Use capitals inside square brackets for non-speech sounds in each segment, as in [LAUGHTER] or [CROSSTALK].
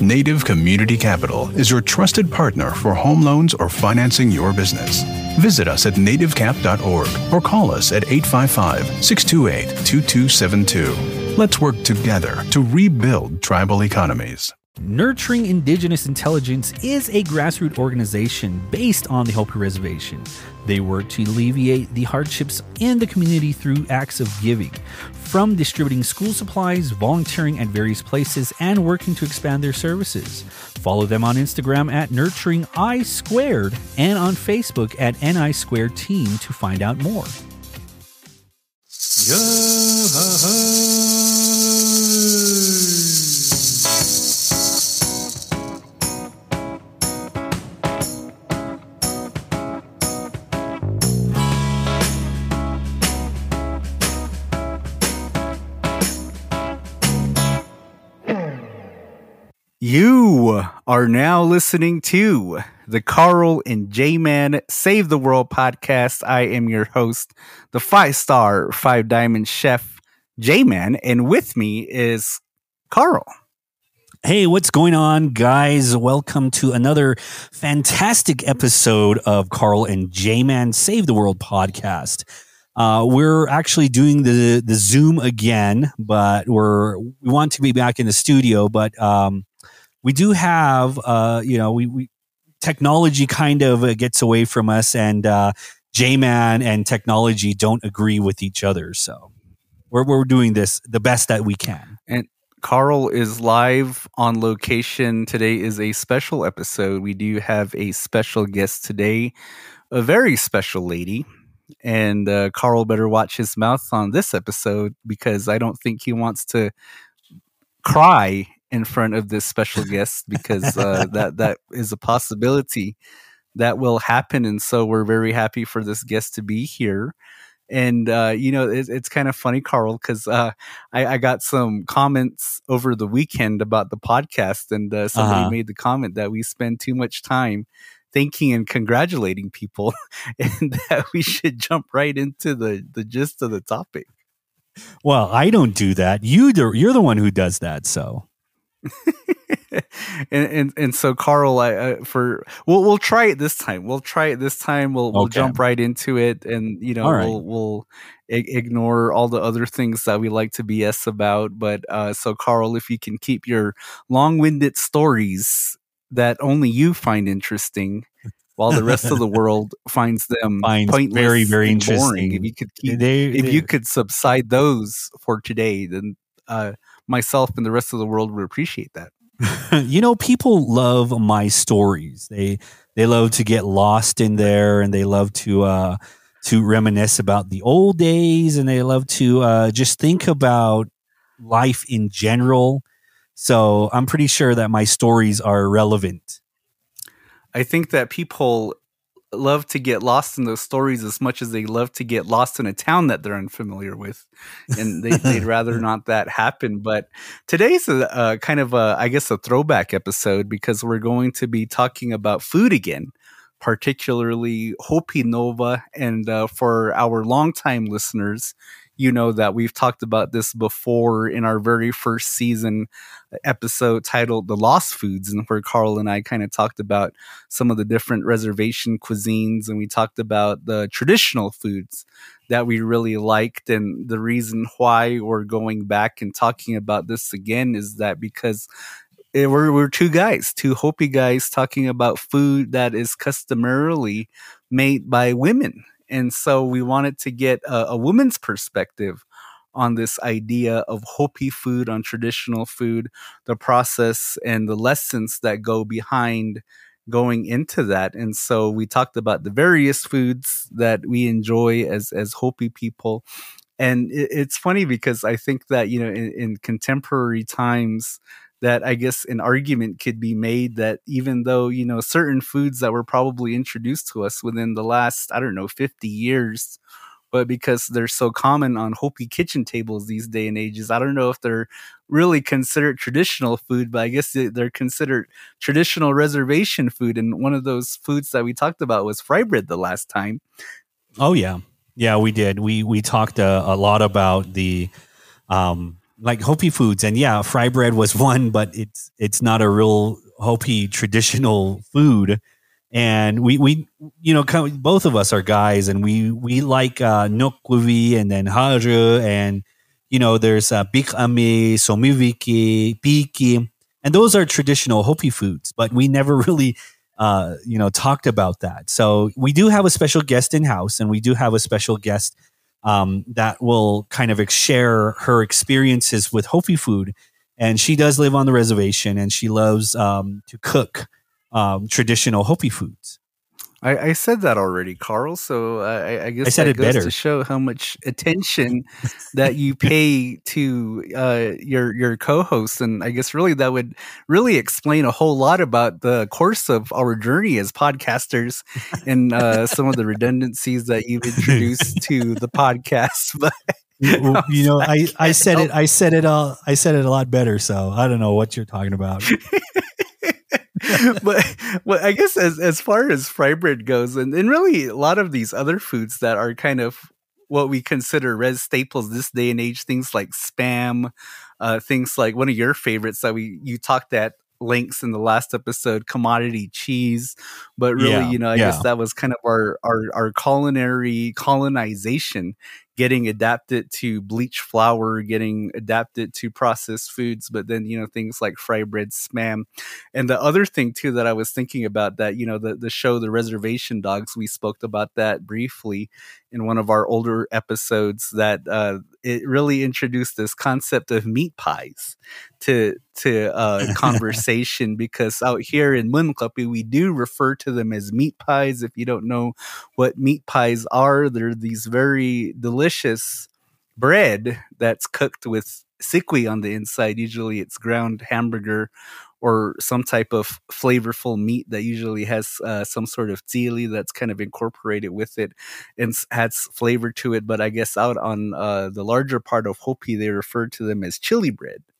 Native Community Capital is your trusted partner for home loans or financing your business. Visit us at nativecap.org or call us at 855 628 2272. Let's work together to rebuild tribal economies. Nurturing Indigenous Intelligence is a grassroots organization based on the Hopi Reservation. They work to alleviate the hardships in the community through acts of giving, from distributing school supplies, volunteering at various places, and working to expand their services. Follow them on Instagram at Nurturing I Squared and on Facebook at NI Squared Team to find out more. You are now listening to the Carl and J Man Save the World podcast. I am your host, the five star, five diamond chef, J Man, and with me is Carl. Hey, what's going on, guys? Welcome to another fantastic episode of Carl and J Man Save the World podcast. Uh, we're actually doing the the Zoom again, but we're we want to be back in the studio, but um, we do have, uh, you know, we, we technology kind of uh, gets away from us, and uh, J Man and technology don't agree with each other. So we're we're doing this the best that we can. And Carl is live on location. Today is a special episode. We do have a special guest today, a very special lady. And uh, Carl better watch his mouth on this episode because I don't think he wants to cry in front of this special guest because uh, that that is a possibility that will happen, and so we're very happy for this guest to be here. And uh, you know, it, it's kind of funny, Carl, because uh, I, I, got some comments over the weekend about the podcast, and uh, somebody uh-huh. made the comment that we spend too much time thanking and congratulating people, [LAUGHS] and that we should jump right into the the gist of the topic. Well, I don't do that. You do, you're the one who does that. So [LAUGHS] and, and and so Carl, I, uh, for we'll we'll try it this time. We'll try it this time. We'll we'll okay. jump right into it, and you know right. we'll we'll ignore all the other things that we like to BS about. But uh, so Carl, if you can keep your long-winded stories that only you find interesting, while the rest of the [LAUGHS] world finds them Finds pointless, very very interesting. Boring. If you could keep, they, if you could subside those for today, then uh, myself and the rest of the world would appreciate that. [LAUGHS] you know, people love my stories. They they love to get lost in there, and they love to uh, to reminisce about the old days, and they love to uh, just think about life in general. So I'm pretty sure that my stories are relevant. I think that people love to get lost in those stories as much as they love to get lost in a town that they're unfamiliar with, and they, would rather not that happen. But today's a, a, kind of a, I guess, a throwback episode because we're going to be talking about food again, particularly Hopi Nova, and uh, for our longtime listeners, you know that we've talked about this before in our very first season episode titled The Lost Foods, and where Carl and I kind of talked about some of the different reservation cuisines and we talked about the traditional foods that we really liked. And the reason why we're going back and talking about this again is that because it, we're, we're two guys, two Hopi guys talking about food that is customarily made by women and so we wanted to get a, a woman's perspective on this idea of Hopi food, on traditional food, the process and the lessons that go behind going into that. And so we talked about the various foods that we enjoy as as Hopi people. And it, it's funny because I think that you know in, in contemporary times that I guess an argument could be made that even though, you know, certain foods that were probably introduced to us within the last, I don't know, 50 years, but because they're so common on Hopi kitchen tables these day and ages, I don't know if they're really considered traditional food, but I guess they're considered traditional reservation food. And one of those foods that we talked about was fry bread the last time. Oh yeah, yeah, we did. We we talked a, a lot about the um, like Hopi foods, and yeah, fry bread was [LAUGHS] one, but it's it's not a real Hopi traditional food. And we we you know kind both of us are guys and we we like uh nokkuvi and then haru and you know there's uh bikame somiviki piki. And those are traditional hopi foods but we never [LAUGHS] really uh you know talked about that. So we do have a special guest in house and we do have a special guest um, that will kind of share her experiences with hopi food and she does live on the reservation and she loves um, to cook um, traditional Hopi foods. I, I, said that already, Carl. So I, I guess I said it better to show how much attention [LAUGHS] that you pay to uh, your your co-host, and I guess really that would really explain a whole lot about the course of our journey as podcasters and uh, some of the redundancies that you've introduced [LAUGHS] to the podcast. [LAUGHS] But you know, I, I said it. I said it all. I said it a lot better. So I don't know what you're talking about. [LAUGHS] but well, I guess as as far as fry bread goes, and, and really a lot of these other foods that are kind of what we consider res staples this day and age, things like spam, uh, things like one of your favorites that we you talked at links in the last episode, commodity cheese. But really, yeah, you know, I yeah. guess that was kind of our, our our culinary colonization getting adapted to bleach flour, getting adapted to processed foods, but then, you know, things like fry bread, spam. And the other thing too that I was thinking about that, you know, the, the show, The Reservation Dogs, we spoke about that briefly in one of our older episodes that uh, it really introduced this concept of meat pies to to uh, [LAUGHS] conversation because out here in Munkapi we do refer to them as meat pies. If you don't know what meat pies are, they're these very delicious bread that's cooked with sikwi on the inside. Usually it's ground hamburger or some type of flavorful meat that usually has uh, some sort of chili that's kind of incorporated with it and adds flavor to it. But I guess out on uh, the larger part of Hopi, they refer to them as chili bread. [LAUGHS]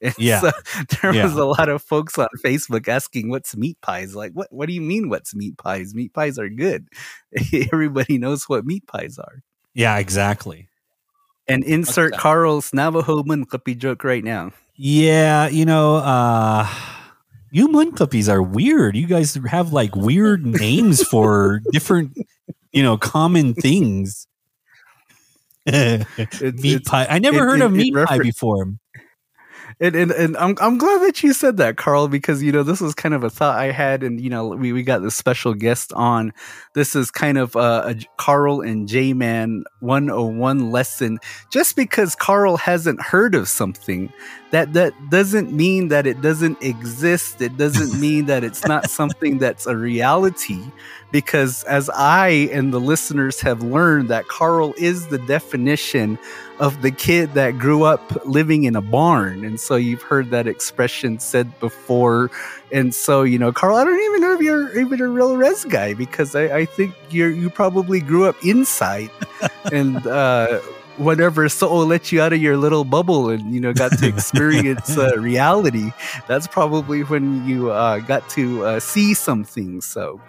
And yeah, so [LAUGHS] there yeah. was a lot of folks on Facebook asking, "What's meat pies?" Like, what? What do you mean? What's meat pies? Meat pies are good. [LAUGHS] Everybody knows what meat pies are. Yeah, exactly. And insert okay. Carl's Navajo Munkapi joke right now. Yeah, you know, uh you Munkapis are weird. You guys have like weird [LAUGHS] names for different, you know, common things. [LAUGHS] meat it's, pie. I never it, heard it, of meat pie before and, and and I'm I'm glad that you said that, Carl, because you know this was kind of a thought I had, and you know we, we got this special guest on. This is kind of a, a Carl and J Man 101 lesson. Just because Carl hasn't heard of something, that that doesn't mean that it doesn't exist. It doesn't [LAUGHS] mean that it's not something that's a reality because as I and the listeners have learned that Carl is the definition of the kid that grew up living in a barn. And so you've heard that expression said before. And so, you know, Carl, I don't even know if you're even a real res guy because I, I think you're you probably grew up inside [LAUGHS] and uh whatever soul let you out of your little bubble and you know got to experience uh, [LAUGHS] reality that's probably when you uh, got to uh, see something. so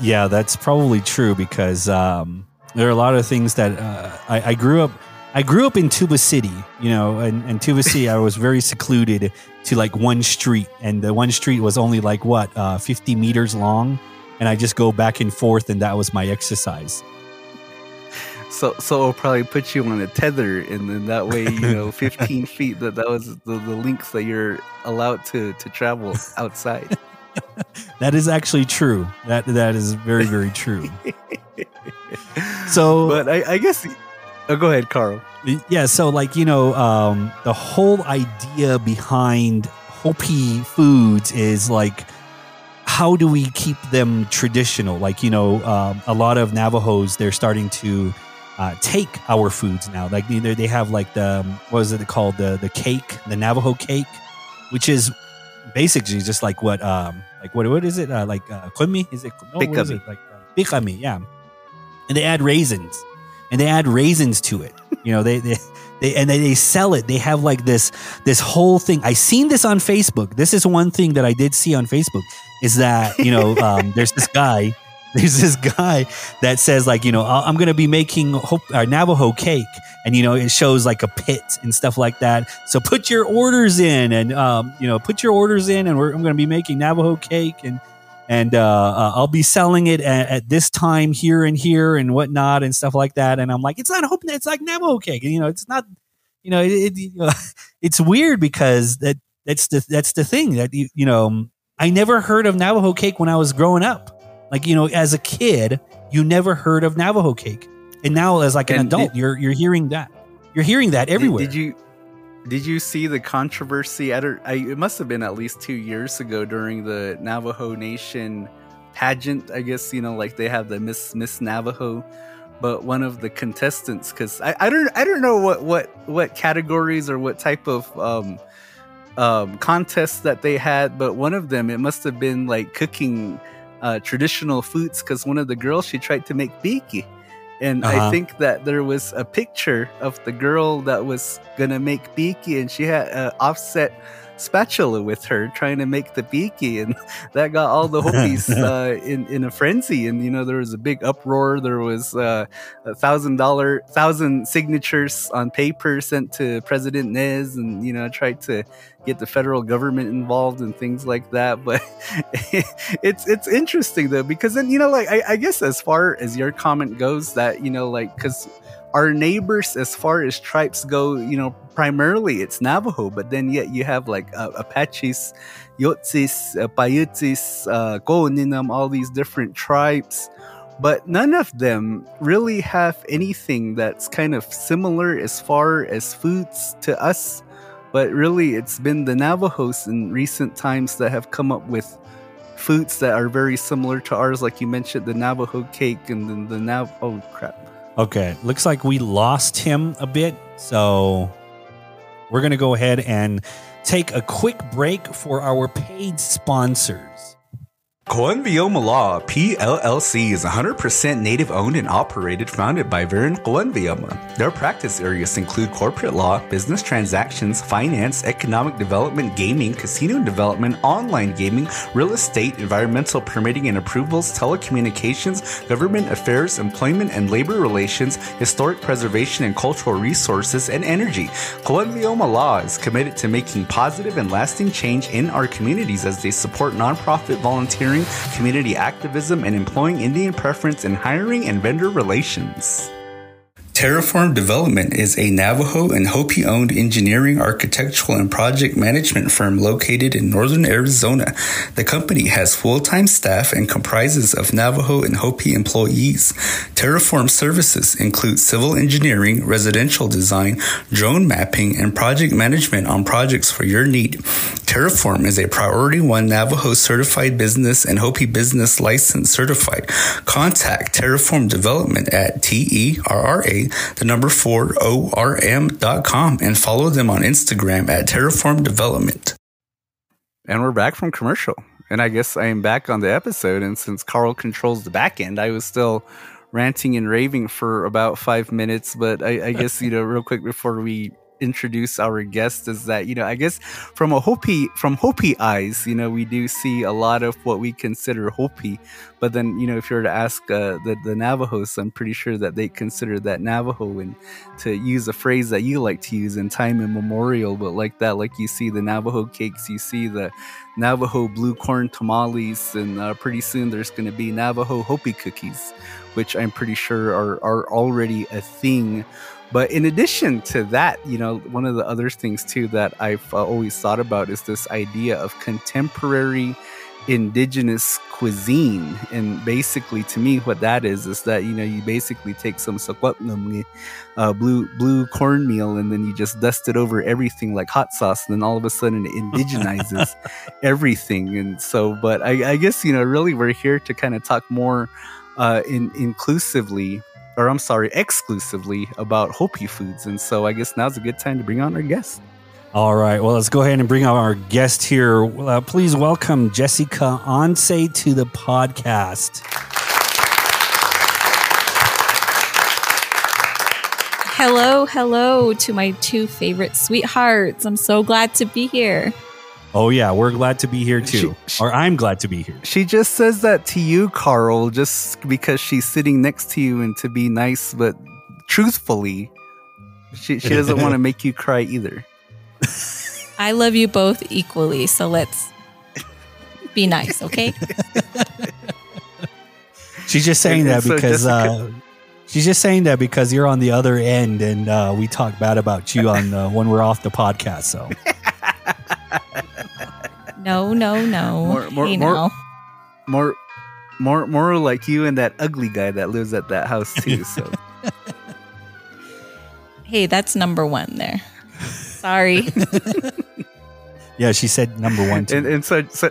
yeah, that's probably true because um, there are a lot of things that uh, I, I, grew up. I grew up in Tuba City, you know, and, and Tuba City, I was very secluded to like one street, and the one street was only like what uh, fifty meters long, and I just go back and forth, and that was my exercise. So, so it'll probably put you on a tether, and then that way, you know, [LAUGHS] fifteen feet. That that was the, the links that you're allowed to to travel outside. [LAUGHS] that is actually true. That that is very very true. [LAUGHS] so, but I, I guess. Oh, go ahead, Carl. Yeah, so like you know, um, the whole idea behind Hopi foods is like, how do we keep them traditional? Like you know, um, a lot of Navajos they're starting to uh, take our foods now. Like either they have like the um, what is it called? The the cake, the Navajo cake which is basically just like what um like what what is it? Uh, like uh, kunmi is it no, what is Bikami. it? Like uh, bikami yeah. And they add raisins. And they add raisins to it. You know they they they and they, they sell it. They have like this this whole thing. I seen this on facebook. This is one thing that i did see on facebook is that you know [LAUGHS] um, there's this guy [LAUGHS] there's this guy that says like you know "I- i'm gonna be making Hope, uh, navajo cake and you know it shows like a pit and stuff like that so put your orders in and um, you know put your orders in and i'm gonna be making navajo cake and and uh, uh, I'll be selling it at, at this time here and here and whatnot and stuff like that. And I'm like, it's not hope, it's like Navajo cake. You know, it's not, you know, it, it, you know, [LAUGHS] it's weird because that that's the that's the thing that you you know I never heard of Navajo cake when I was growing up. Like you know, as a kid, you never heard of Navajo cake, and now as like an And adult, did- you're you're hearing that. You're hearing that Did- everywhere. Did, you did you see the controversy? I don't. I, it must have been at least two years ago during the Navajo Nation pageant. I guess you know, like they have the Miss Miss Navajo, but one of the contestants, because I, I don't I don't know what what what categories or what type of um um contests that they had, but one of them it must have been like cooking uh traditional foods because one of the girls she tried to make biki and I Uh-huh. think that there was a picture of the girl that was gonna make biki, and she had an offset spatula with her trying to make the biki, and [LAUGHS] that got all the Hopis [LAUGHS] uh, in in a frenzy. And you know there was a big uproar. There was uh, a thousand dollar thousand signatures on paper sent to President Nez, and you know tried to get the federal government involved and things like that. But [LAUGHS] it's it's interesting though because then you know like I, I guess as far as your comment goes that you know like because our neighbors as far as tribes go you know primarily it's navajo but then yet you have like uh, apaches yotsis uh, paiutis uh, Koninam, all these different tribes. But none of them really have anything that's kind of similar as far as foods to us. But really it's been the navajos in recent times that have come up with foods that are very similar to ours like you mentioned the navajo cake and then the nav oh crap Okay, looks like we lost him a bit. So we're going to go ahead and take a quick break for our paid sponsors. Coenvioma Law PLLC is 100% native owned and operated, founded by Varen Coenvioma. Their practice areas include corporate law, business transactions, finance, economic development, gaming, casino development, online gaming, real estate, environmental permitting and approvals, telecommunications, government affairs, employment and labor relations, historic preservation and cultural resources, and energy. Coenvioma Law is committed to making positive and lasting change in our communities as they support nonprofit volunteering, community activism, and employing Indian preference in hiring and vendor relations. Terraform Development is a Navajo and Hopi owned engineering, architectural, and project management firm located in northern Arizona. The company has full time staff and comprises of Navajo and Hopi employees. Terraform services include civil engineering, residential design, drone mapping, and project management on projects for your need. Terraform is a Priority 1 Navajo certified business and Hopi business license certified. Contact Terraform Development at T E R R A, the number 4 O R M dot com, and follow them on Instagram at Terraform Development. And we're back from commercial. And I guess I am back on the episode. And since Carl controls the back end, I was still ranting and raving for about five minutes. But I, I guess, you know, real quick before we introduce our guest is that you know i guess from a hopi from hopi eyes you know we do see a lot of what we consider hopi. But then you know if you were to ask uh, the, the navajos i'm pretty sure that they consider that navajo and to use a phrase that you like to use in time immemorial but like that like you see the navajo cakes you see the navajo blue corn tamales and uh, pretty soon there's going to be navajo hopi cookies which i'm pretty sure are, are already a thing but in addition to that, you know, one of the other things too that I've uh, always thought about is this idea of contemporary indigenous cuisine. And basically, to me, what that is is that you know you basically take some uh, blue blue cornmeal, and then you just dust it over everything like hot sauce, and then all of a sudden it indigenizes [LAUGHS] everything. And so, but I, I guess you know, really, we're here to kind of talk more uh, in inclusively or I'm sorry, exclusively about Hopi foods. And so I guess now's a good time to bring on our guest. All right. Well, let's go ahead and bring on our guest here. Uh, please welcome Jessica Onse to the podcast. Hello, hello to my two favorite sweethearts. I'm so glad to be here. Oh yeah, we're glad to be here too. She- she- or I'm glad to be here. She just says that to you, Carl, just because she's sitting next to you and to be nice, but truthfully, she, she doesn't want to make you cry either. I love you both equally, so let's be nice, okay? [LAUGHS] She's just saying that so because uh, she's just saying that because you're on the other end and uh, we talk bad about you on uh, when we're off the podcast. So [LAUGHS] No, no, no. More- more- hey, more- now. More, more, more like you and that ugly guy that lives at that house too. [LAUGHS] So Hey, that's number one there. Sorry. [LAUGHS] [LAUGHS] yeah, she said number one. Too. and and so so.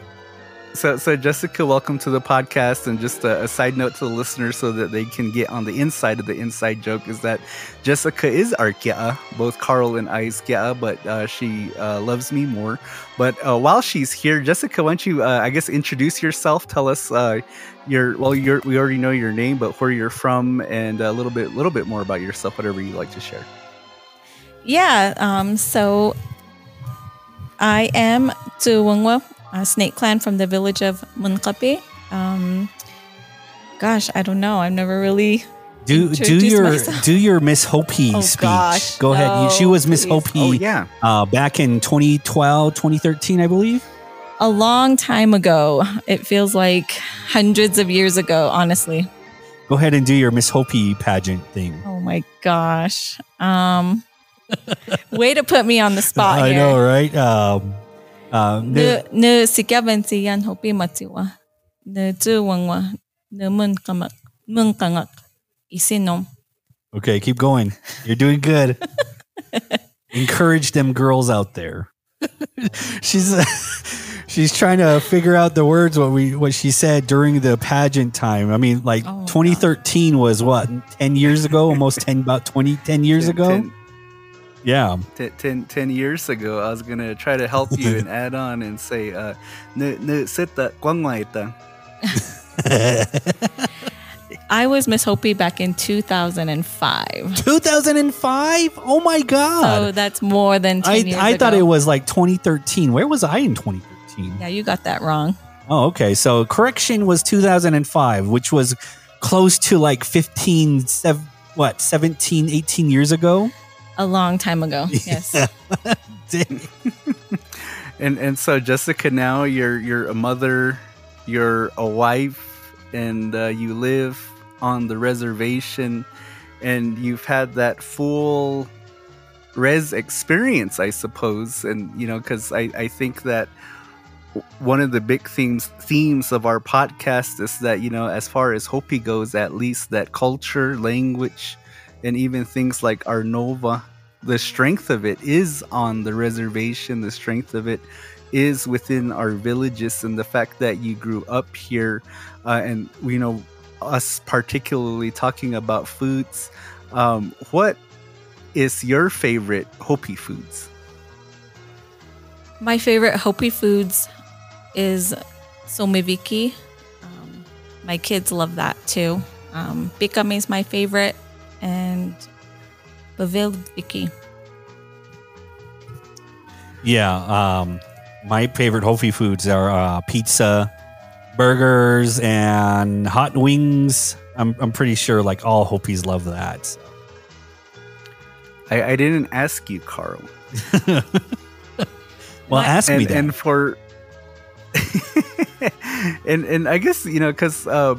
So, so Jessica, welcome to the podcast. And just a, a side note to the listeners, so that they can get on the inside of the inside joke, is that Jessica is our kia, both Carl and I's kia, but uh, she uh, loves me more. But uh, while she's here, Jessica, why don't you, uh, I guess, introduce yourself? Tell us uh, your well, we already know your name, but where you're from, and a little bit, little bit more about yourself, whatever you like to share. yeah, um, so I am Tuwangwa, a snake clan from the village of Munkapi. Um, gosh, I don't know. I've never really do do your myself. do your Miss Hopi Oh, speech. gosh, Go ahead. She was Miss. Hopi Oh yeah, uh, back in 2012, 2013, I believe. a long time ago. It feels like hundreds of years ago, honestly. Go ahead and do your Miss Hopi pageant thing. Oh my gosh. Um [LAUGHS] way to put me on the spot I here. know, right? Um, uh, Ne ne sikyaban si yan hopi matiwa. Ne tuwangwa. Ne mun kamak. Mun kangak. Isinom. Okay, keep going. You're doing good. [LAUGHS] Encourage them girls out there. [LAUGHS] she's [LAUGHS] she's trying to figure out the words what we what she said during the pageant time. I mean, like Oh, 2013 was what 10 years ago, almost 10 about 20 10 years Ten- ago. ten- Yeah. Ten, ten, 10 years ago, I was gonna try to help you and [LAUGHS] add on and say, uh, "Nu- nu. [LAUGHS] I was Miss Hopi back in 2005. 2005? Oh my So god. that's more than 10 I years I thought it was like 2013. Where was I in 2013? Yeah, you got that wrong. Oh, okay. So correction was 2005, which was close to like 15, sev- what, 17, 18 years ago? A long time ago. [LAUGHS] Yes. [LAUGHS] Dang. And and so Jessica, now you're you're a mother, you're a wife, and uh, you live on the reservation, and you've had that full res experience, I suppose. And you know, because I I think that one of the big themes themes of our podcast is that you know, as far as Hopi goes, at least that culture, language, and even things like our Nova, the strength of it is on the reservation. The strength of it is within our villages, and the fact that you grew up here, uh, and you know, us particularly talking about foods. Um, what is your favorite Hopi foods? My favorite Hopi foods is somiviki. Um, my kids love that too. Um, is my favorite, and Bavilviki. Yeah. Um, my favorite Hopi foods are uh, pizza, burgers, and hot wings. I'm, I'm pretty sure like all Hopis love that. so. I, I didn't ask you, Carl. [LAUGHS] Well, What? ask me and, that. and for [LAUGHS] and and I guess you know because uh,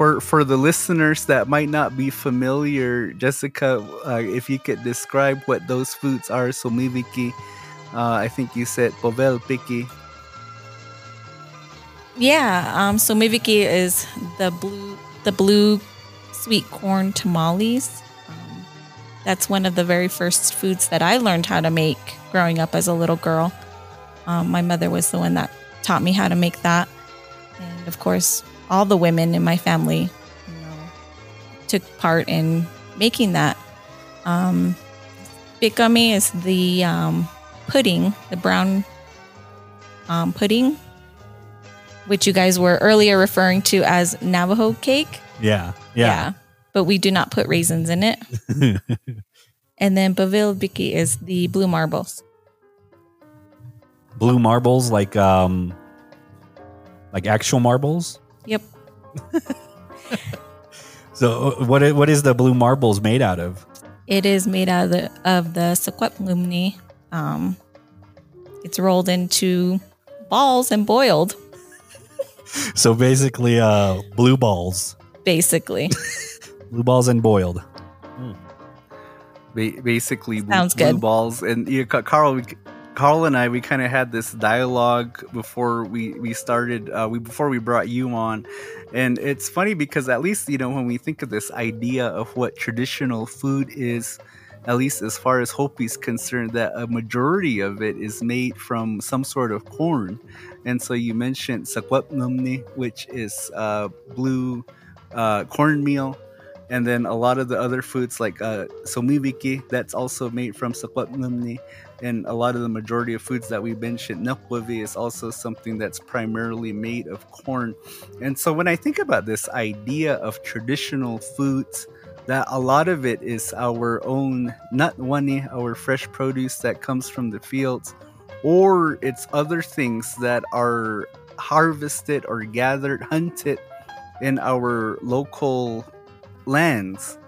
for for the listeners that might not be familiar, Jessica, uh, if you could describe what those foods are, so miviki, uh, I think you said bovel piki. Yeah. Um, somiviki is the blue, the blue sweet corn tamales. Um, that's one of the very first foods that I learned how to make growing up as a little girl. Um, my mother was the one that taught me how to make that, and of course, all the women in my family, you know, took part in making that. Um, Bikami is the um, pudding, the brown um, pudding, which you guys were earlier referring to as Navajo cake. Yeah. Yeah. but we do not put raisins in it. [LAUGHS] and then Bavilbiki is the blue marbles. Blue marbles, like um, like actual marbles. Yep. [LAUGHS] So uh, what i- what is the blue marbles made out of? It is made out of the of the Sequeplumni. Um, it's rolled into balls and boiled, [LAUGHS] So basically, uh, blue balls, basically. [LAUGHS] blue balls and boiled. ba- basically Sounds blue good. balls and yeah, Ca- carl we, carl and i we kind of had this dialogue before we we started uh we before we brought you on. And it's funny because at least you know when we think of this idea of what traditional food is at least as far as hopi's concerned that a majority of it is made from some sort of corn. And so you mentioned sakwapnumni which is uh blue uh cornmeal. And then a lot of the other foods like uh, somiviki that's also made from sakwatnumni and a lot of the majority of foods that we mentioned nakwavi is also something that's primarily made of corn and so when i think about this idea of traditional foods that a lot of it is our own nutwani our fresh produce that comes from the fields or it's other things that are harvested or gathered hunted in our local lands.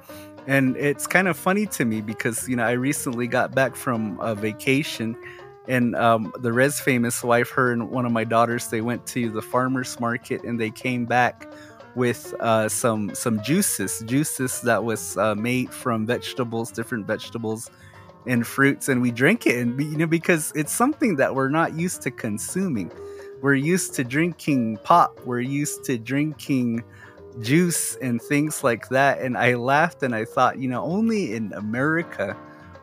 And it's kind of funny to me because, you know, I recently got back from a vacation and um, the Res famous wife, her and one of my daughters, they went to the farmer's market and they came back with uh, some some juices, juices that was uh, made from vegetables, different vegetables and fruits, and we drink it, and you know because it's something that we're not used to consuming. We're used to drinking pop. We're used to drinking juice and things like that. And I laughed and I thought, you know, only in America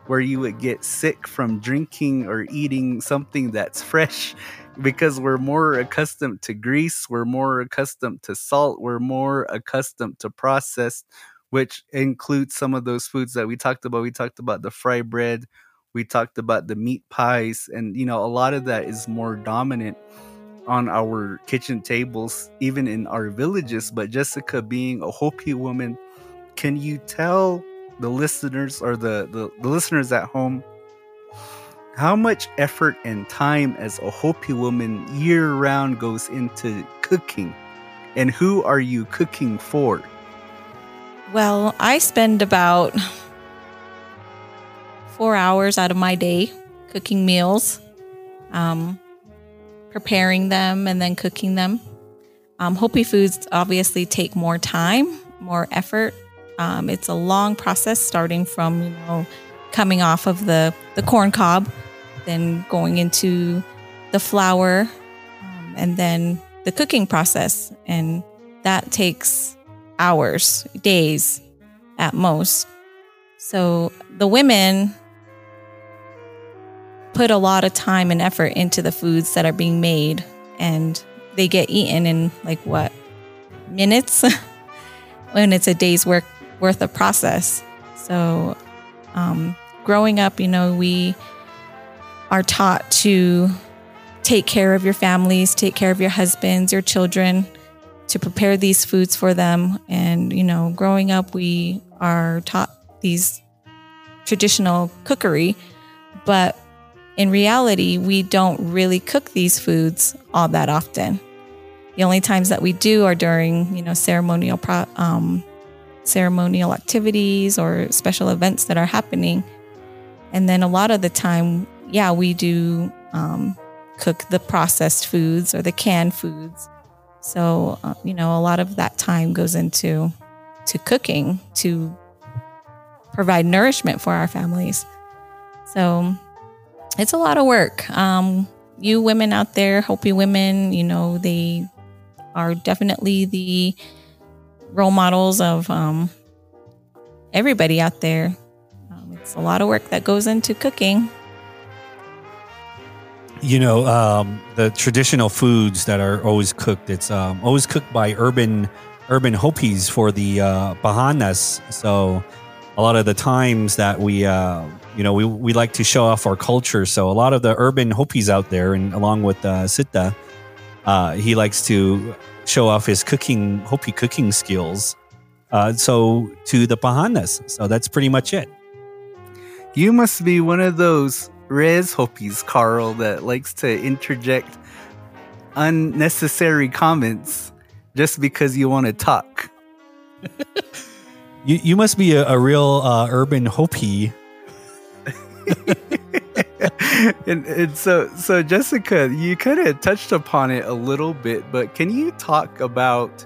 where you would get sick from drinking or eating something that's fresh because we're more accustomed to grease, we're more accustomed to salt, we're more accustomed to processed, which includes some of those foods that we talked about. We talked about the fry bread, we talked about the meat pies, and you know, a lot of that is more dominant on our kitchen tables, even in our villages. But Jessica, being a Hopi woman, can you tell the listeners or the, the, the listeners at home how much effort and time as a Hopi woman year round goes into cooking? And who are you cooking for? Well, I spend about four hours out of my day cooking meals, um, preparing them, and then cooking them. Um, Hopi foods obviously take more time, more effort. Um, it's a long process, starting from you know coming off of the the corn cob, then going into the flour, um, and then the cooking process, and that takes hours, days at most. So the women put a lot of time and effort into the foods that are being made and they get eaten in like what minutes [LAUGHS] when it's a day's work worth of process. So um, growing up, you know, we are taught to take care of your families, take care of your husbands, your children, to prepare these foods for them. And, you know, growing up, we are taught these traditional cookery, but in reality, we don't really cook these foods all that often. The only times that we do are during, you know, ceremonial pro- um, ceremonial activities or special events that are happening. And then a lot of the time, yeah, we do um, cook the processed foods or the canned foods. So, uh, you know, a lot of that time goes into to cooking to provide nourishment for our families. So, it's a lot of work. Um, you women out there, Hopi women, you know, they are definitely the role models of um, everybody out there. Um, it's a lot of work that goes into cooking. You know, um, the traditional foods that are always cooked. It's um, always cooked by urban urban Hopis for the uh, Bahanas. So a lot of the times that we, uh, you know, we, we like to show off our culture. So a lot of the urban Hopis out there, and along with uh, Sita, uh, he likes to show off his cooking, Hopi cooking skills. Uh, so to the Pahanas. So that's pretty much it. You must be one of those res Hopis, Carl, that likes to interject unnecessary comments just because you want to talk. [LAUGHS] you you must be a, a real uh, urban Hopi. And, and so so Jessica, you kind of touched upon it a little bit, but can you talk about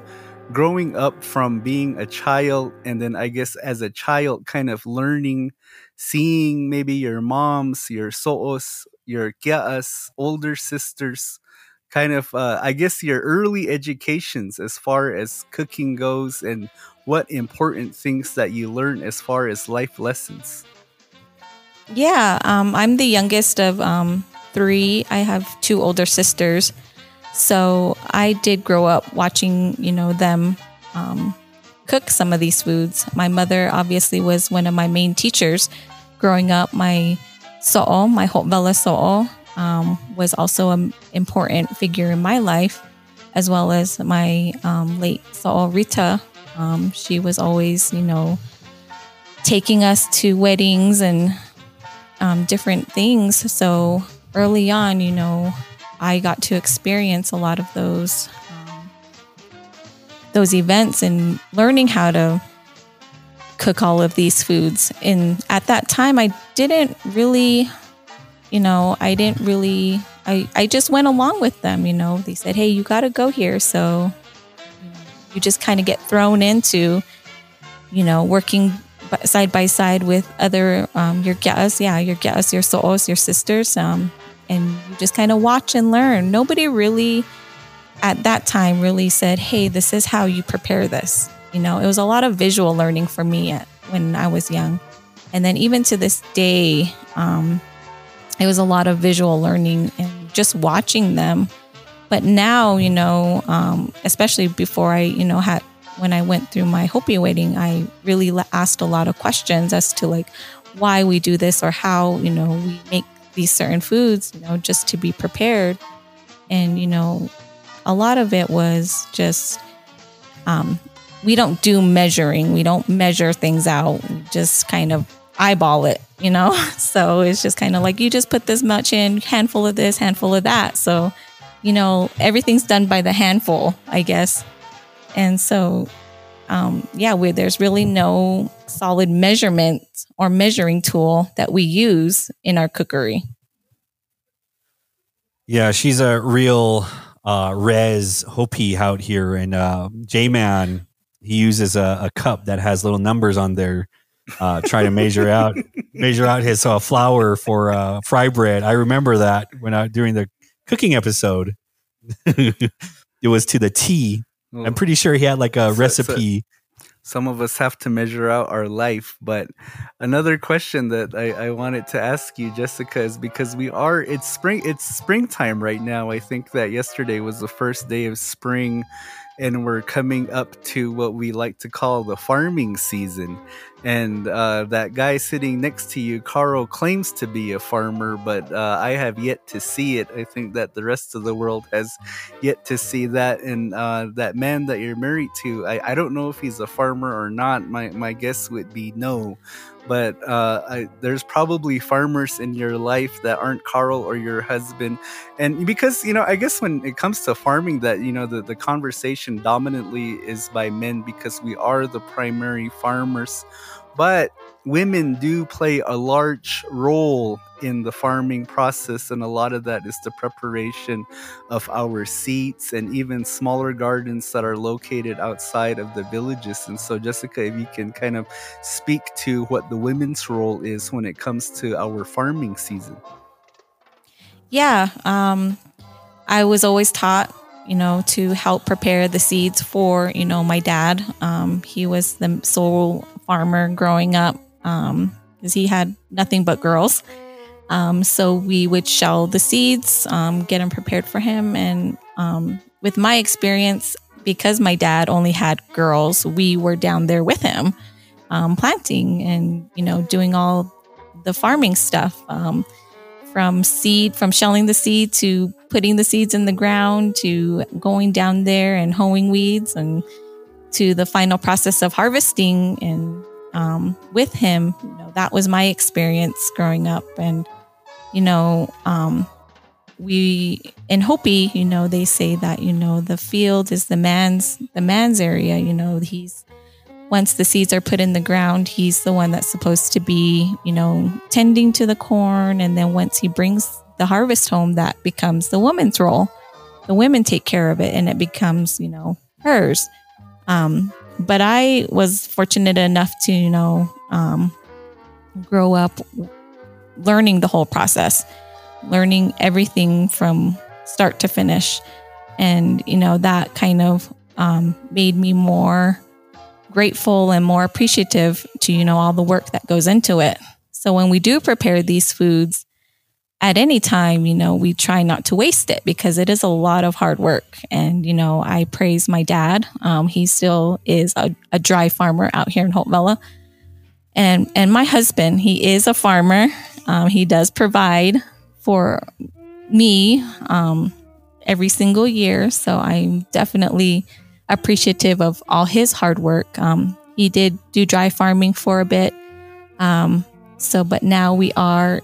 growing up from being a child and then I guess as a child kind of learning seeing maybe your moms, your soos, your kias, older sisters kind of uh, i guess your early educations as far as cooking goes and what important things that you learn as far as life lessons yeah um, i'm the youngest of um, three. I have two older sisters. So i did grow up watching you know them um, cook some of these foods. My mother obviously was one of my main teachers growing up. My so'o my hopvela so'o um, was also an important figure in my life, as well as my um, late Saul Rita. Um, she was always, you know, taking us to weddings and um, different things. So early on, you know, I got to experience a lot of those um, those events and learning how to cook all of these foods. And at that time, I didn't really you know, I didn't really, I, I just went along with them, you know. They said, hey, you got to go here. So you just kind of get thrown into, you know, working side by side with other, um, your guests, yeah, your guests, your soos, your sisters. Um, and you just kind of watch and learn. Nobody really, at that time, really said, hey, this is how you prepare this. You know, it was a lot of visual learning for me at, when I was young. And then even to this day, um, it was a lot of visual learning and just watching them. But now, you know, um, especially before I, you know, had when I went through my Hopi wedding, I really asked a lot of questions as to like why we do this or how, you know, we make these certain foods, you know, just to be prepared. And, you know, a lot of it was just, um, we don't do measuring, we don't measure things out, we just kind of eyeball it, you know? [LAUGHS] So it's just kind of like you just put this much in, handful of this, handful of that. So, you know, everything's done by the handful, I guess. And so, um, yeah, where there's really no solid measurement or measuring tool that we use in our cookery. Yeah, she's a real uh, res Hopi out here. And uh, J Man, he uses a, a cup that has little numbers on there uh, trying to measure out [LAUGHS] measure out his uh, flour for uh, fry bread. I remember that when I during the cooking episode, [LAUGHS] it was to the T. am pretty sure he had like a so, recipe. So some of us have to measure out our life, but another question that I, I wanted to ask you, Jessica, is because we are it's spring it's springtime right now. I think that yesterday was the first day of spring and we're coming up to what we like to call the farming season. And uh, that guy sitting next to you, Carl, claims to be a farmer, but uh, I have yet to see it. I think that the rest of the world has yet to see that. And uh, that man that you're married to, I, I don't know if he's a farmer or not. My, my guess would be no but uh, I, there's probably farmers in your life that aren't Carl or your husband. And because, you know, I guess when it comes to farming, that, you know, the, the conversation dominantly is by men because we are the primary farmers. But women do play a large role in the farming process, and a lot of that is the preparation of our seeds and even smaller gardens that are located outside of the villages. And so, Jessica, if you can kind of speak to what the women's role is when it comes to our farming season. Yeah, um, I was always taught you know, to help prepare the seeds for, you know, my dad. Um, he was the sole farmer growing up because um, he had nothing but girls. Um, so we would shell the seeds, um, get them prepared for him. And um, with my experience, because my dad only had girls, we were down there with him. um, planting and you know doing all the farming stuff um, from seed from shelling the seed to putting the seeds in the ground to going down there and hoeing weeds and to the final process of harvesting and um, with him you know that was my experience growing up and you know um, we in Hopi, you know, they say that you know the field is the man's the man's area. You know, he's once the seeds are put in the ground, he's the one that's supposed to be, you know, tending to the corn, and then once he brings the harvest home, that becomes the woman's role. The women take care of it, and it becomes, you know, hers. Um, but I was fortunate enough to, you know, um, grow up learning the whole process learning everything from start to finish. And, you know, that kind of um, made me more grateful and more appreciative to, you know, all the work that goes into it. So when we do prepare these foods at any time, you know, we try not to waste it because it is a lot of hard work. And, you know, I praise my dad. Um, he still is a, a, dry farmer out here in Valley. And, and my husband, he is a farmer. Um, he does provide for me um, every single year. So I'm definitely appreciative of all his hard work. Um, he did do dry farming for a bit. Um, so, but now we are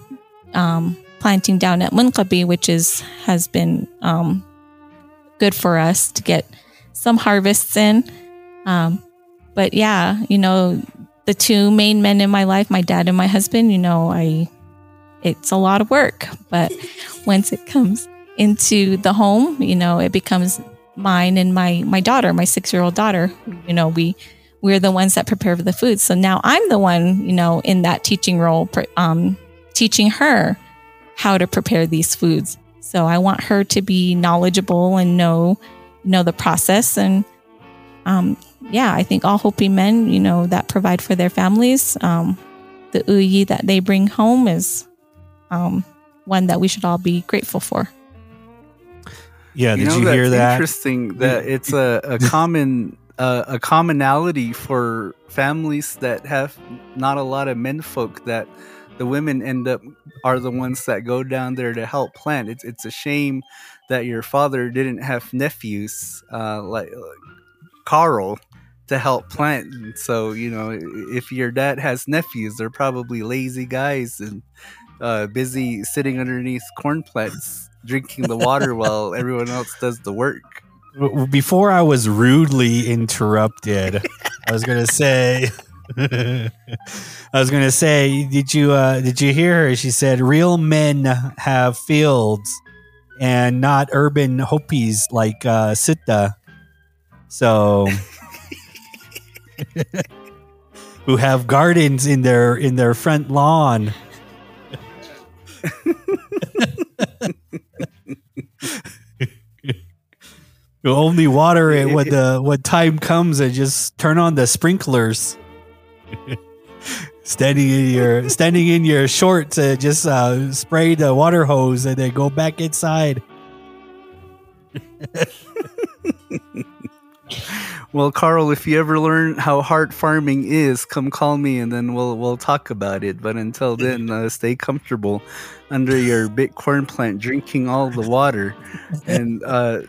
um, planting down at Moenkopi, which is has been um, good for us to get some harvests in. Um, but yeah, you know, the two main men in my life, my dad and my husband, you know, I it's a lot of work, but [LAUGHS] once it comes into the home, you know, it becomes mine and my my daughter, my 6-year-old daughter. You know, we we're the ones that prepare for the food. So now I'm the one, you know, in that teaching role um teaching her how to prepare these foods. So I want her to be knowledgeable and know know the process and um yeah, I think all Hopi men, you know, that provide for their families, um, the uyi that they bring home is um, one that we should all be grateful for. Yeah, did you, know, you hear that? Interesting that it's a, a [LAUGHS] common uh, a commonality for families that have not a lot of men folk that the women end up are the ones that go down there to help plant. It's it's a shame that your father didn't have nephews uh, like, like Carl to help plant. And so you know, if your dad has nephews, they're probably lazy guys and uh, busy sitting underneath corn plants drinking the water [LAUGHS] while everyone else does the work. Before I was rudely interrupted, [LAUGHS] I was gonna say. [LAUGHS] I was gonna say, did you uh, did you hear her? She said, "Real men have fields, and not urban hopis like uh, Sita." So, [LAUGHS] who have gardens in their in their front lawn [LAUGHS] you only water it when the when time comes and just turn on the sprinklers. Standing in your standing in your shorts and just uh, spray the water hose and then go back inside. [LAUGHS] well, Carl, if you ever learn how hard farming is, come call me and then we'll we'll talk about it. But until then, uh, stay comfortable under your big corn plant, drinking all the water, and uh,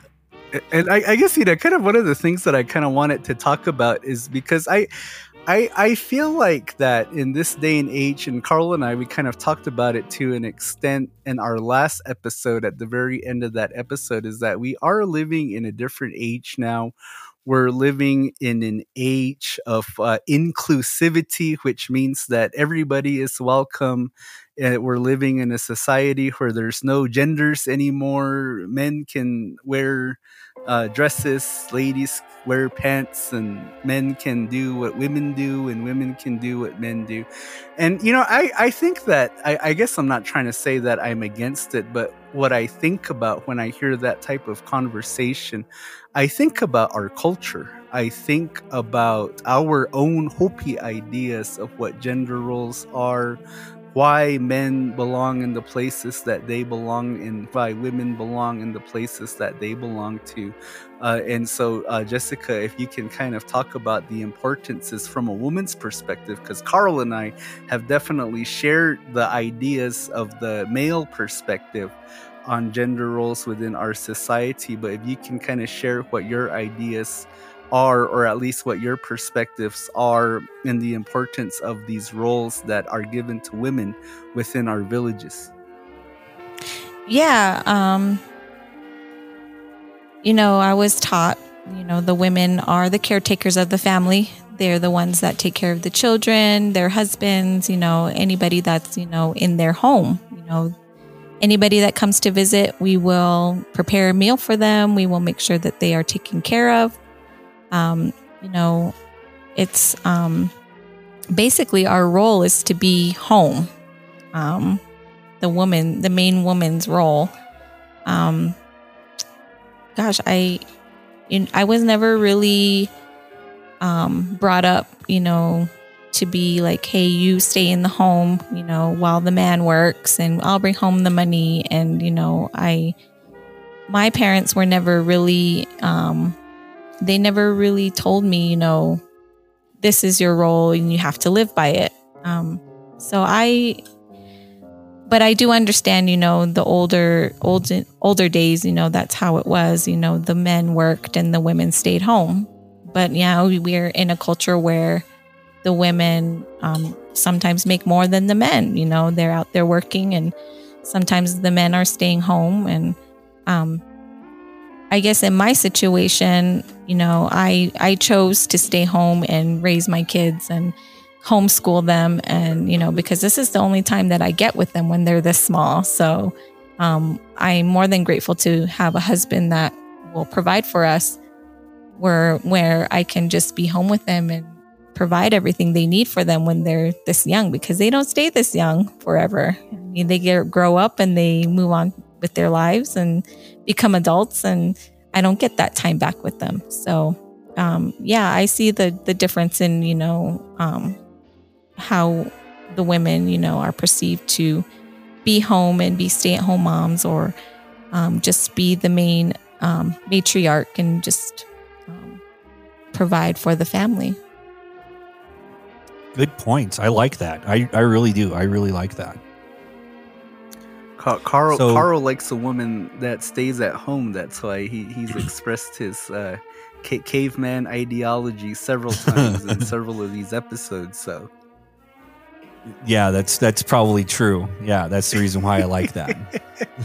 and I, I guess you know, kind of one of the things that I kind of wanted to talk about is because I. I, I feel like that in this day and age, and Carl and I, we kind of talked about it to an extent in our last episode at the very end of that episode, is that we are living in a different age now we're living in an age of uh, inclusivity, which means that everybody is welcome. Uh, we're living in a society where there's no genders anymore. Men can wear uh, dresses, ladies wear pants, and men can do what women do, and women can do what men do. And, you know, I, I think that, I, I guess I'm not trying to say that I'm against it, but what I think about when I hear that type of conversation, I think about our culture. I think about our own Hopi ideas of what gender roles are, why men belong in the places that they belong in, why women belong in the places that they belong to. Uh, and so, uh, Jessica, if you can kind of talk about the importances from a woman's perspective, because Carl and I have definitely shared the ideas of the male perspective on gender roles within our society. But if you can kind of share what your ideas are, or at least what your perspectives are in the importance of these roles that are given to women within our villages. Yeah. Um, you know, I was taught, you know, the women are the caretakers of the family. They're the ones that take care of the children, their husbands, you know, anybody that's, you know, in their home. You know, anybody that comes to visit, we will prepare a meal for them. We will make sure that they are taken care of. Um, you know, it's um, basically our role is to be home. Um, the woman, the main woman's role. Um, gosh, I, I was never really um, brought up, you know, to be like, hey, you stay in the home, you know, while the man works, and I'll bring home the money. And you know, I, my parents were never really um, they never really told me, you know, this is your role and you have to live by it. Um, so I, but I do understand, you know, the older, old, older days, you know, that's how it was. You know, the men worked and the women stayed home. But yeah, we're in a culture where the women um, sometimes make more than the men. You know, they're out there working, and sometimes the men are staying home. And um, I guess in my situation, you know, I I chose to stay home and raise my kids and homeschool them and you know because this is the only time that I get with them when they're this small. So um, I'm more than grateful to have a husband that will provide for us where where I can just be home with them and provide everything they need for them when they're this young because they don't stay this young forever. I mean, they get grow up and they move on with their lives and become adults and I don't get that time back with them. So um, yeah, I see the the difference in you know um, how the women you know are perceived to be home and be stay at home moms or um, just be the main um, matriarch and just um, provide for the family. Good points. I like that. I, I really do. I really like that. Carl so, Carl likes a woman that stays at home. That's why he, he's expressed his uh, ca- caveman ideology several [LAUGHS] times in several of these episodes. So, yeah, that's that's probably true. Yeah, that's the reason why I like that.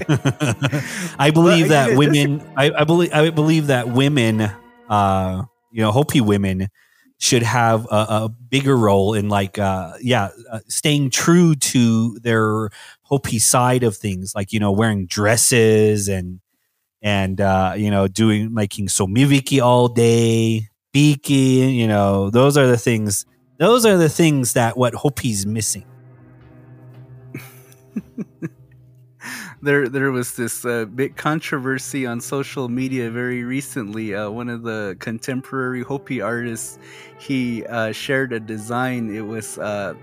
[LAUGHS] I believe well, that women. I, I, believe I believe that women. Uh, you know, Hopi women should have a, a bigger role in like uh, yeah uh, staying true to their Hopi side of things, like you know wearing dresses and and uh, you know doing making somiviki all day, biki. You know those are the things. Those are the things that what Hopi's missing. [LAUGHS] there there was this uh, big controversy on social media very recently. Uh, one of the contemporary Hopi artists he uh, shared a design. It was uh,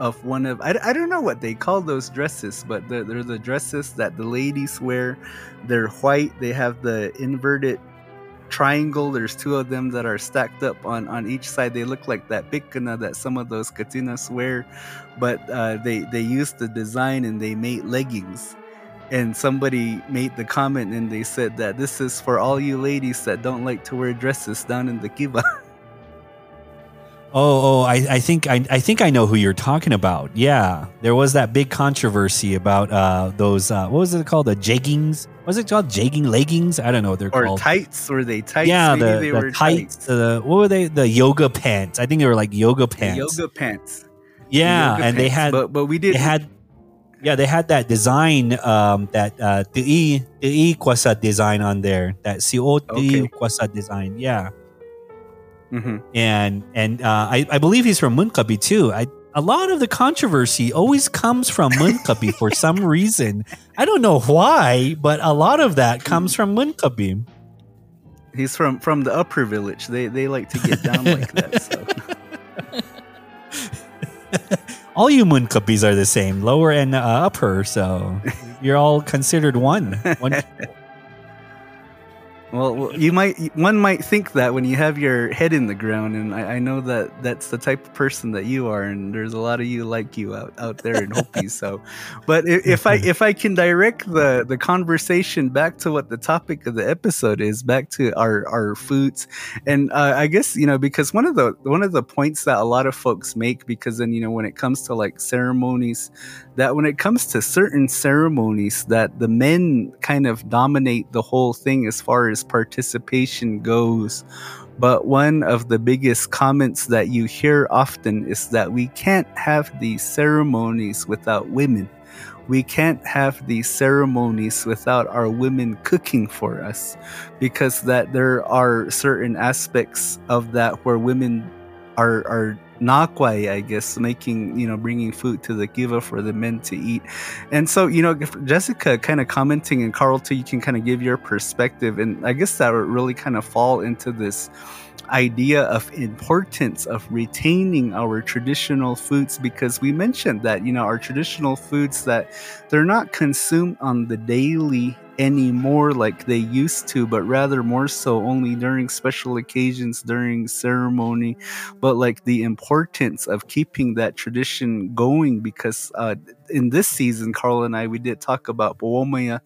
of one of I, I don't know what they call those dresses, but they're, they're the dresses that the ladies wear. They're white. They have the inverted triangle. There's two of them that are stacked up on, on each side. They look like that pikana that some of those katsinas wear, but uh, they they used the design and they made leggings and somebody made the comment and they said that this is for all you ladies that don't like to wear dresses down in the kiva. [LAUGHS] Oh, oh, I, I think I, I think I know who you're talking about. Yeah, there was that big controversy about uh, those. Uh, what was it called? The jeggings? Was it called jegging leggings? I don't know what they're or called. Or tights? Were they tights? Yeah, the, the tights. tights. The, what were they? The yoga pants. I think they were like yoga pants. The yoga pants. Yeah, yoga and pants. they had. But but we did. They had yeah, they had that design, um, that uh, Tui Kwasa design on there. That CO Tui Kwasa design. Yeah. Mm-hmm. And and uh, I, I believe he's from Moenkopi too. I a lot of the controversy always comes from [LAUGHS] Moenkopi for some reason. I don't know why, but a lot of that comes from Moenkopi. He's from from the upper village. They they like to get down like that. So. [LAUGHS] all you moonkuppies are the same, lower and uh, upper. So you're all considered one. one [LAUGHS] well, you might one might think that when you have your head in the ground, and I, I, know that that's the type of person that you are, and there's a lot of you like you out, out there in Hopi. so, but if, I if I can direct the the conversation back to what the topic of the episode is, back to our our foods, and uh, I guess you know because one of the one of the points that a lot of folks make, because then you know when it comes to like ceremonies, that when it comes to certain ceremonies, that the men kind of dominate the whole thing as far as participation goes. But one of the biggest comments that you hear often is that we can't have these ceremonies without women. We can't have these ceremonies without our women cooking for us because that there are certain aspects of that where women are are nakwai, I guess, making, you know, bringing food to the kiva for the men to eat. And so, you know, Jessica kind of commenting and Carl too, you can kind of give your perspective. And I guess that would really kind of fall into this idea of importance of retaining our traditional foods because we mentioned that you know our traditional foods that they're not consumed on the daily anymore like they used to, but rather more so only during special occasions, during ceremony. But like the importance of keeping that tradition going because uh, in this season, Carl and I, we did talk about Powamuya.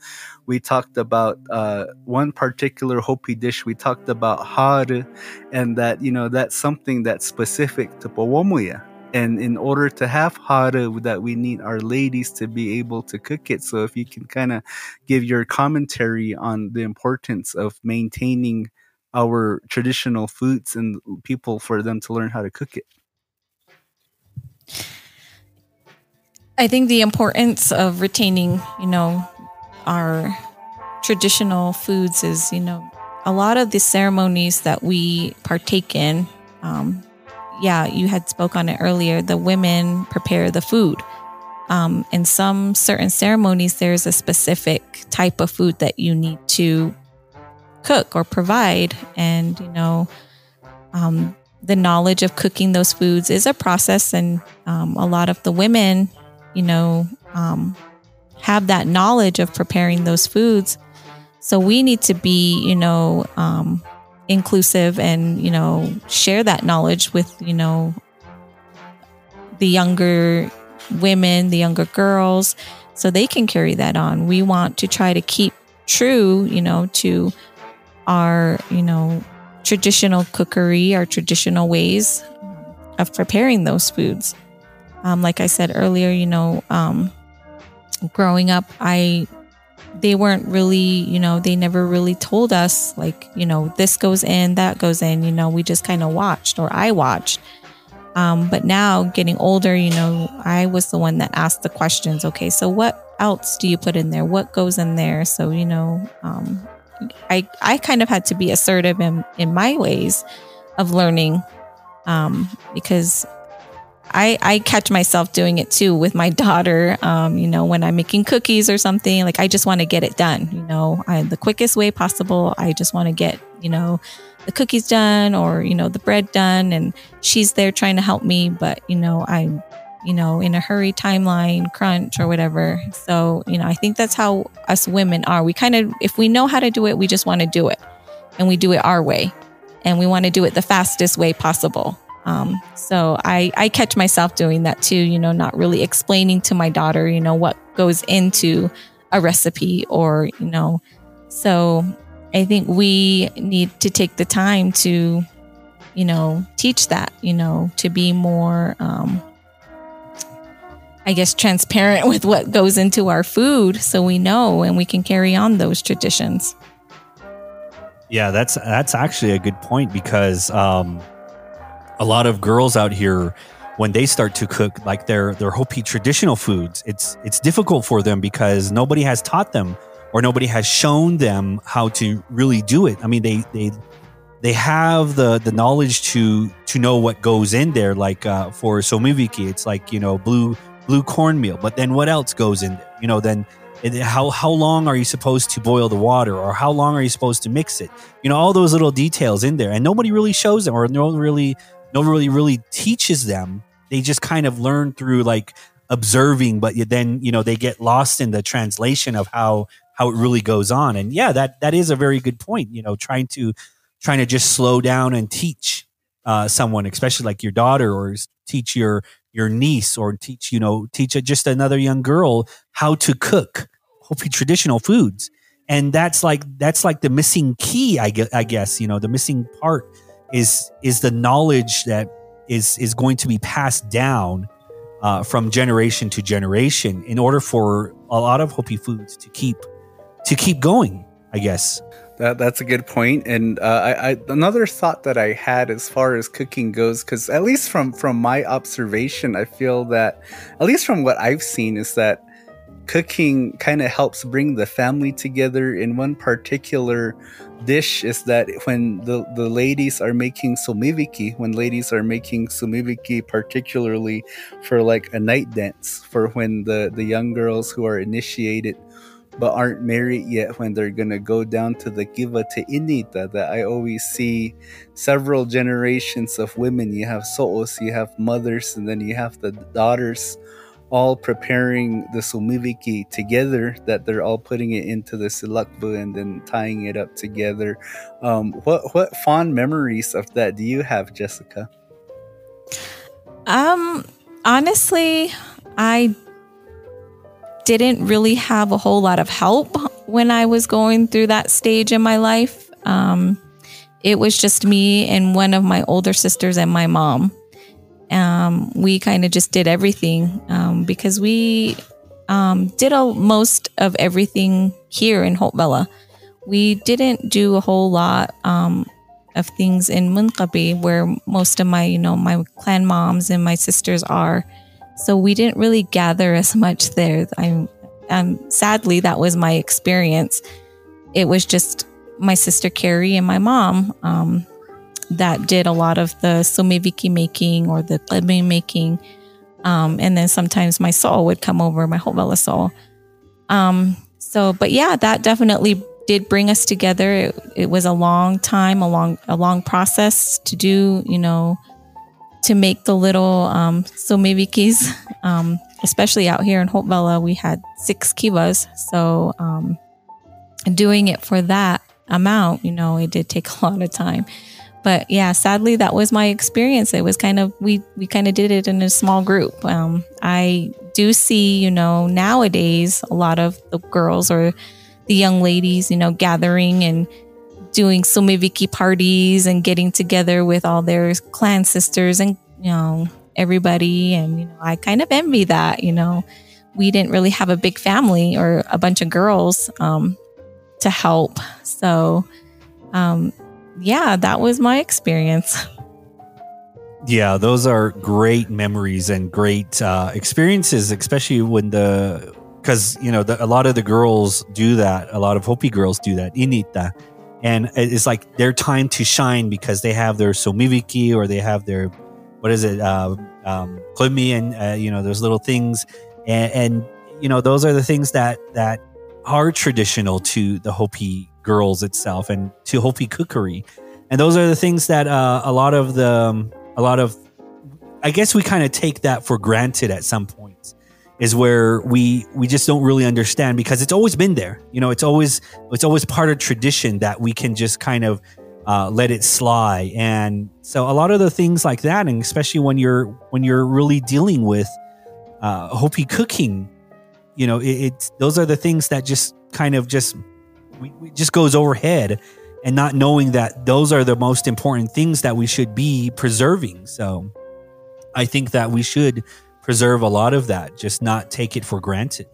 We talked about uh, one particular Hopi dish. We talked about hare, and that, you know, that's something that's specific to Powamuya and in order to have hara that we need our ladies to be able to cook it. So if you can kind of give your commentary on the importance of maintaining our traditional foods and people for them to learn how to cook it. I think the importance of retaining you know our traditional foods is you know a lot of the ceremonies that we partake in um, yeah, you had spoke on it earlier. The women prepare the food. Um, in some certain ceremonies, there's a specific type of food that you need to cook or provide, and you know, um, the knowledge of cooking those foods is a process, and um, a lot of the women, you know, um, have that knowledge of preparing those foods. So we need to be, you know, um, inclusive and you know share that knowledge with you know the younger women the younger girls so they can carry that on. We want to try to keep true you know to our you know traditional cookery our traditional ways of preparing those foods. Um, like i said earlier you know um, growing up i they weren't really, you know, they never really told us, like, you know, this goes in, that goes in, you know, we just kind of watched or I watched. Um, but now getting older, you know, I was the one that asked the questions. Okay, so what else do you put in there? What goes in there? So, you know, um, I, I kind of had to be assertive in, in my ways of learning um, because I, I catch myself doing it too with my daughter. Um, you know, when I'm making cookies or something, like I just want to get it done, you know, I, the quickest way possible. I just want to get, you know, the cookies done or, you know, the bread done. And she's there trying to help me, but, you know, I'm, you know, in a hurry timeline crunch or whatever. So, you know, I think that's how us women are. We kind of, if we know how to do it, we just want to do it and we do it our way and we want to do it the fastest way possible. Um, so I, I catch myself doing that too, you know, not really explaining to my daughter, you know, what goes into a recipe or, you know, so I think we need to take the time to, you know, teach that, you know, to be more, um, I guess, transparent [LAUGHS] with what goes into our food so we know and we can carry on those traditions. Yeah, that's that's actually a good point because um, a lot of girls out here when they start to cook like their their Hopi traditional foods, it's it's difficult for them because nobody has taught them or nobody has shown them how to really do it. I mean, they they they have the the knowledge to to know what goes in there. Like uh, for somiviki, it's like you know blue blue cornmeal, but then what else goes in there? You know, then it, how how long are you supposed to boil the water, or how long are you supposed to mix it? You know, all those little details in there, and nobody really shows them, or no one really nobody really teaches them they just kind of learn through like observing, but then you know they get lost in the translation of how how it really goes on. And yeah, that that is a very good point. You know, trying to trying to just slow down and teach uh, someone, especially like your daughter, or teach your your niece, or teach you know teach a, just another young girl how to cook, hopefully traditional foods. And that's like that's like the missing key, I guess, I guess. You know, the missing part is is the knowledge that is is going to be passed down uh, from generation to generation in order for a lot of Hopi foods to keep to keep going. I guess that that's a good point. And uh, I, I, another thought that I had as far as cooking goes, because at least from from my observation, I feel that at least from what I've seen is that cooking kind of helps bring the family together in one particular dish is that when the, the ladies are making sumiviki, when ladies are making sumiviki, particularly for like a night dance, for when the, the young girls who are initiated but aren't married yet, when they're gonna go down to the Kiva to Inita, that I always see several generations of women. You have so'os, you have mothers, and then you have the daughters all preparing the sumiviki together that they're all putting it into the silakbu and then tying it up together. Um, what what fond memories of that do you have jessica? Um honestly i didn't really have a whole lot of help when i was going through that stage in my life. Um, it was just me and one of my older sisters and my mom um, we kind of just did everything um, because we um, did a, most of everything here in Hotevilla. We didn't do a whole lot um, of things in Moenkopi where most of my, you know, my clan moms and my sisters are. So we didn't really gather as much there. I'm, sadly, that was my experience. It was just my sister Carrie and my mom. Um, that did a lot of the sumiviki making or the klebe making. Um, and then sometimes my soul would come over, my whole soul. Um, so, but yeah, that definitely did bring us together. It, it, was a long time, a long, a long process to do, you know, to make the little um, sumivikis. [LAUGHS] Um, especially out here in Hotevilla, we had six kivas. So, um, doing it for that amount, you know, it did take [LAUGHS] a lot of time but yeah, sadly, that was my experience. It was kind of we we kind of did it in a small group. Um, I do see, you know, nowadays a lot of the girls or the young ladies, you know, gathering and doing sumiviki parties and getting together with all their clan sisters and you know everybody. And you know, I kind of envy that. You know, we didn't really have a big family or a bunch of girls um, to help, so. Um, yeah, that was my experience. [LAUGHS] Yeah, those are great memories and great uh, experiences, especially when the because you know the, a lot of the girls do that. A lot of Hopi girls do that. Inita, and it's like their time to shine because they have their somiviki or they have their what is it, uh, um, and uh, you know those little things, and, and you know those are the things that that are traditional to the Hopi girls itself and to Hopi cookery. And those are the things that uh, a lot of the, um, a lot of, I guess we kind of take that for granted at some points is where we we just don't really understand because it's always been there. You know, it's always it's always part of tradition that we can just kind of uh, let it slide. And so a lot of the things like that, and especially when you're when you're really dealing with uh, Hopi cooking, you know, it, it's those are the things that just kind of just we, we just goes overhead and not knowing that those are the most important things that we should be preserving. So I think that we should preserve a lot of that, just not take it for granted.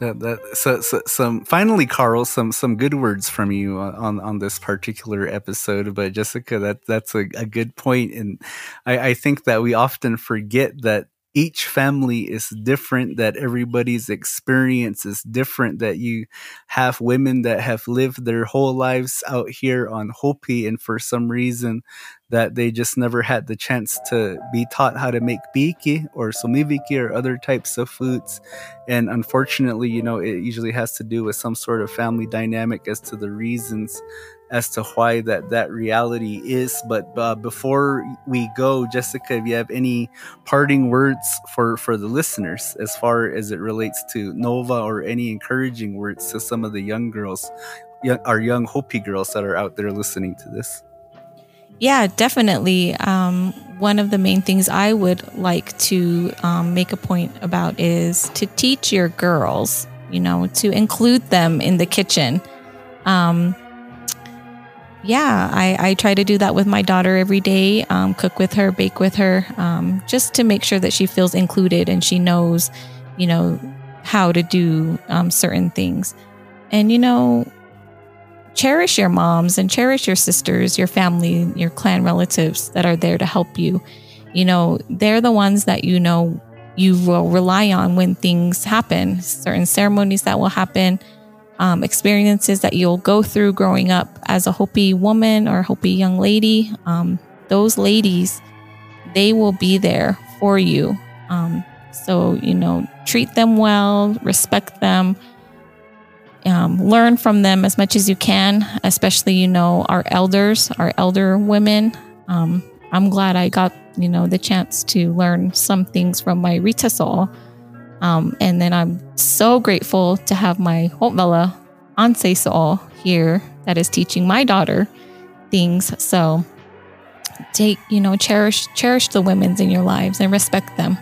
That, that so, so some finally Carl some some good words from you on on this particular episode but Jessica that that's a, a good point and I, I think that we often forget that each family is different, that everybody's experience is different, that you have women that have lived their whole lives out here on Hopi, and for some reason that they just never had the chance to be taught how to make biki or sumiviki or other types of foods. And unfortunately, you know, it usually has to do with some sort of family dynamic as to the reasons as to why that that reality is. But uh, before we go, Jessica, if you have any parting words for for the listeners as far as it relates to Nova, or any encouraging words to some of the young girls, young, our young Hopi girls that are out there listening to this. Yeah, definitely. Um, one of the main things I would like to um, make a point about is to teach your girls, you know, to include them in the kitchen. Um, yeah, I, I, try to do that with my daughter every day, um, cook with her, bake with her, um, just to make sure that she feels included and she knows, you know, how to do um, certain things. And, you know, cherish your moms and cherish your sisters, your family, your clan relatives that are there to help you. You know, they're the ones that you know you will rely on when things happen, certain ceremonies that will happen, um, experiences that you'll go through growing up as a Hopi woman or Hopi young lady. Um, those ladies, they will be there for you. Um, so, you know, treat them well, respect them um, learn from them as much as you can, especially, you know, our elders, our elder women. Um, I'm glad I got, you know, the chance to learn some things from my Rita Sol. Um, and then I'm so grateful to have my Hotvela Anse Sol here that is teaching my daughter things. So take, you know, cherish, cherish the women's in your lives and respect them.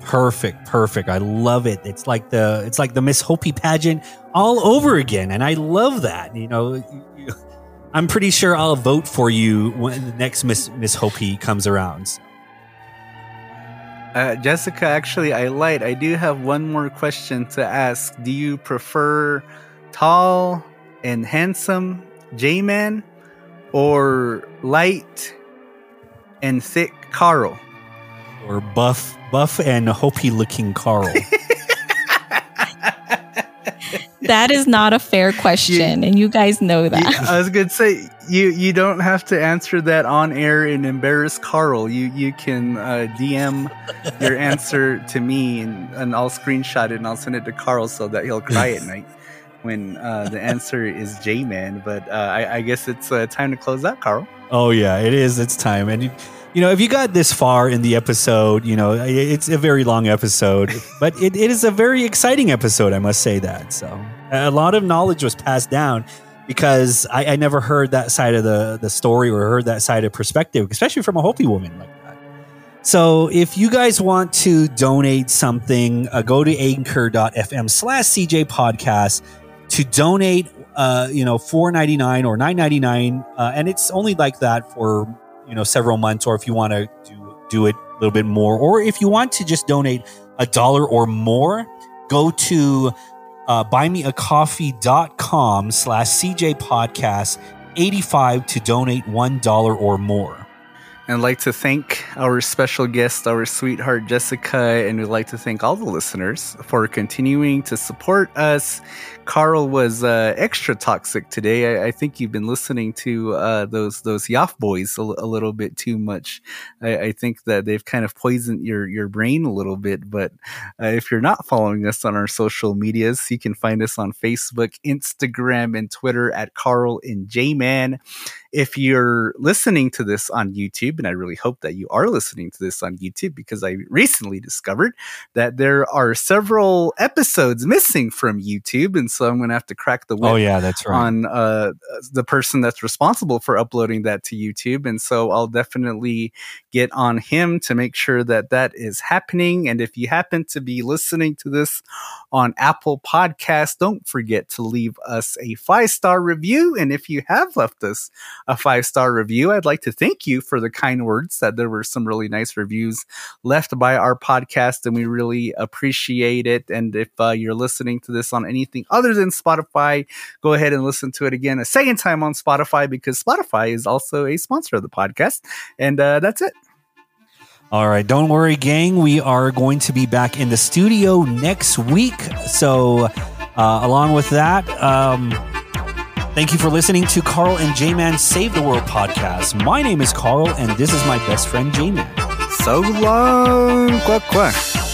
Perfect, perfect. I love it. It's like the it's like the Miss Hopi pageant all over again, and I love that. You know, [LAUGHS] I'm pretty sure I'll vote for you when the next Miss Miss Hopi comes around. Uh, Jessica, actually, I lied. I do have one more question to ask. Do you prefer tall and handsome J Man or light and thick Carl? Or buff buff and Hopi looking Carl? [LAUGHS] that is not a fair question, you, and you guys know that. You, I was gonna say you you don't have to answer that on air and embarrass Carl. You you can uh, DM your answer to me, and, and I'll screenshot it and I'll send it to Carl so that he'll cry at night when uh, the answer is J Man. But uh, I, I, guess it's uh, time to close out, Carl. Oh yeah, it is. It's time, and. You, you know, if you got this far in the episode, you know, it's a very long episode, but it, it is a very exciting episode. I must say that. So a lot of knowledge was passed down because I, I never heard that side of the, the story or heard that side of perspective, especially from a Hopi woman like that. So if you guys want to donate something, uh, go to anchor.fm slash CJ podcast to donate, uh, you know, four ninety nine or nine ninety nine, uh, and it's only like that for you know several months or if you want to do do it a little bit more or if you want to just donate a dollar or more go to uh, buymeacoffee.com slash cj podcast 85 to donate one dollar or more and like to thank our special guest, our sweetheart Jessica, and we'd like to thank all the listeners for continuing to support us. Carl was uh, extra toxic today. I, I, think you've been listening to uh, those those Yaf boys a, a, little bit too much. I, I, think that they've kind of poisoned your your brain a little bit. But uh, if you're not following us on our social medias, you can find us on Facebook, Instagram, and Twitter at Carl and J Man. If you're listening to this on YouTube, and I really hope that you are listening to this on YouTube because I recently discovered that there are several episodes missing from YouTube, and so I'm going to have to crack the whip. Oh yeah, that's right. On uh, the person that's responsible for uploading that to YouTube, and so I'll definitely get on him to make sure that that is happening. And if you happen to be listening to this on Apple Podcasts, don't forget to leave us a five star review. And if you have left us a five star review, I'd like to thank you for the kind words. That there were some really nice reviews left by our podcast, and we really appreciate it. And if uh, you're listening to this on anything other than Spotify, go ahead and listen to it again a second time on Spotify because Spotify is also a sponsor of the podcast. And uh, that's it. All right, don't worry, gang. We are going to be back in the studio next week. So, uh, along with that, um, thank you for listening to Carl and J Man Save the World podcast. My name is Carl, and this is my best friend, J Man. So long. Quack, quack.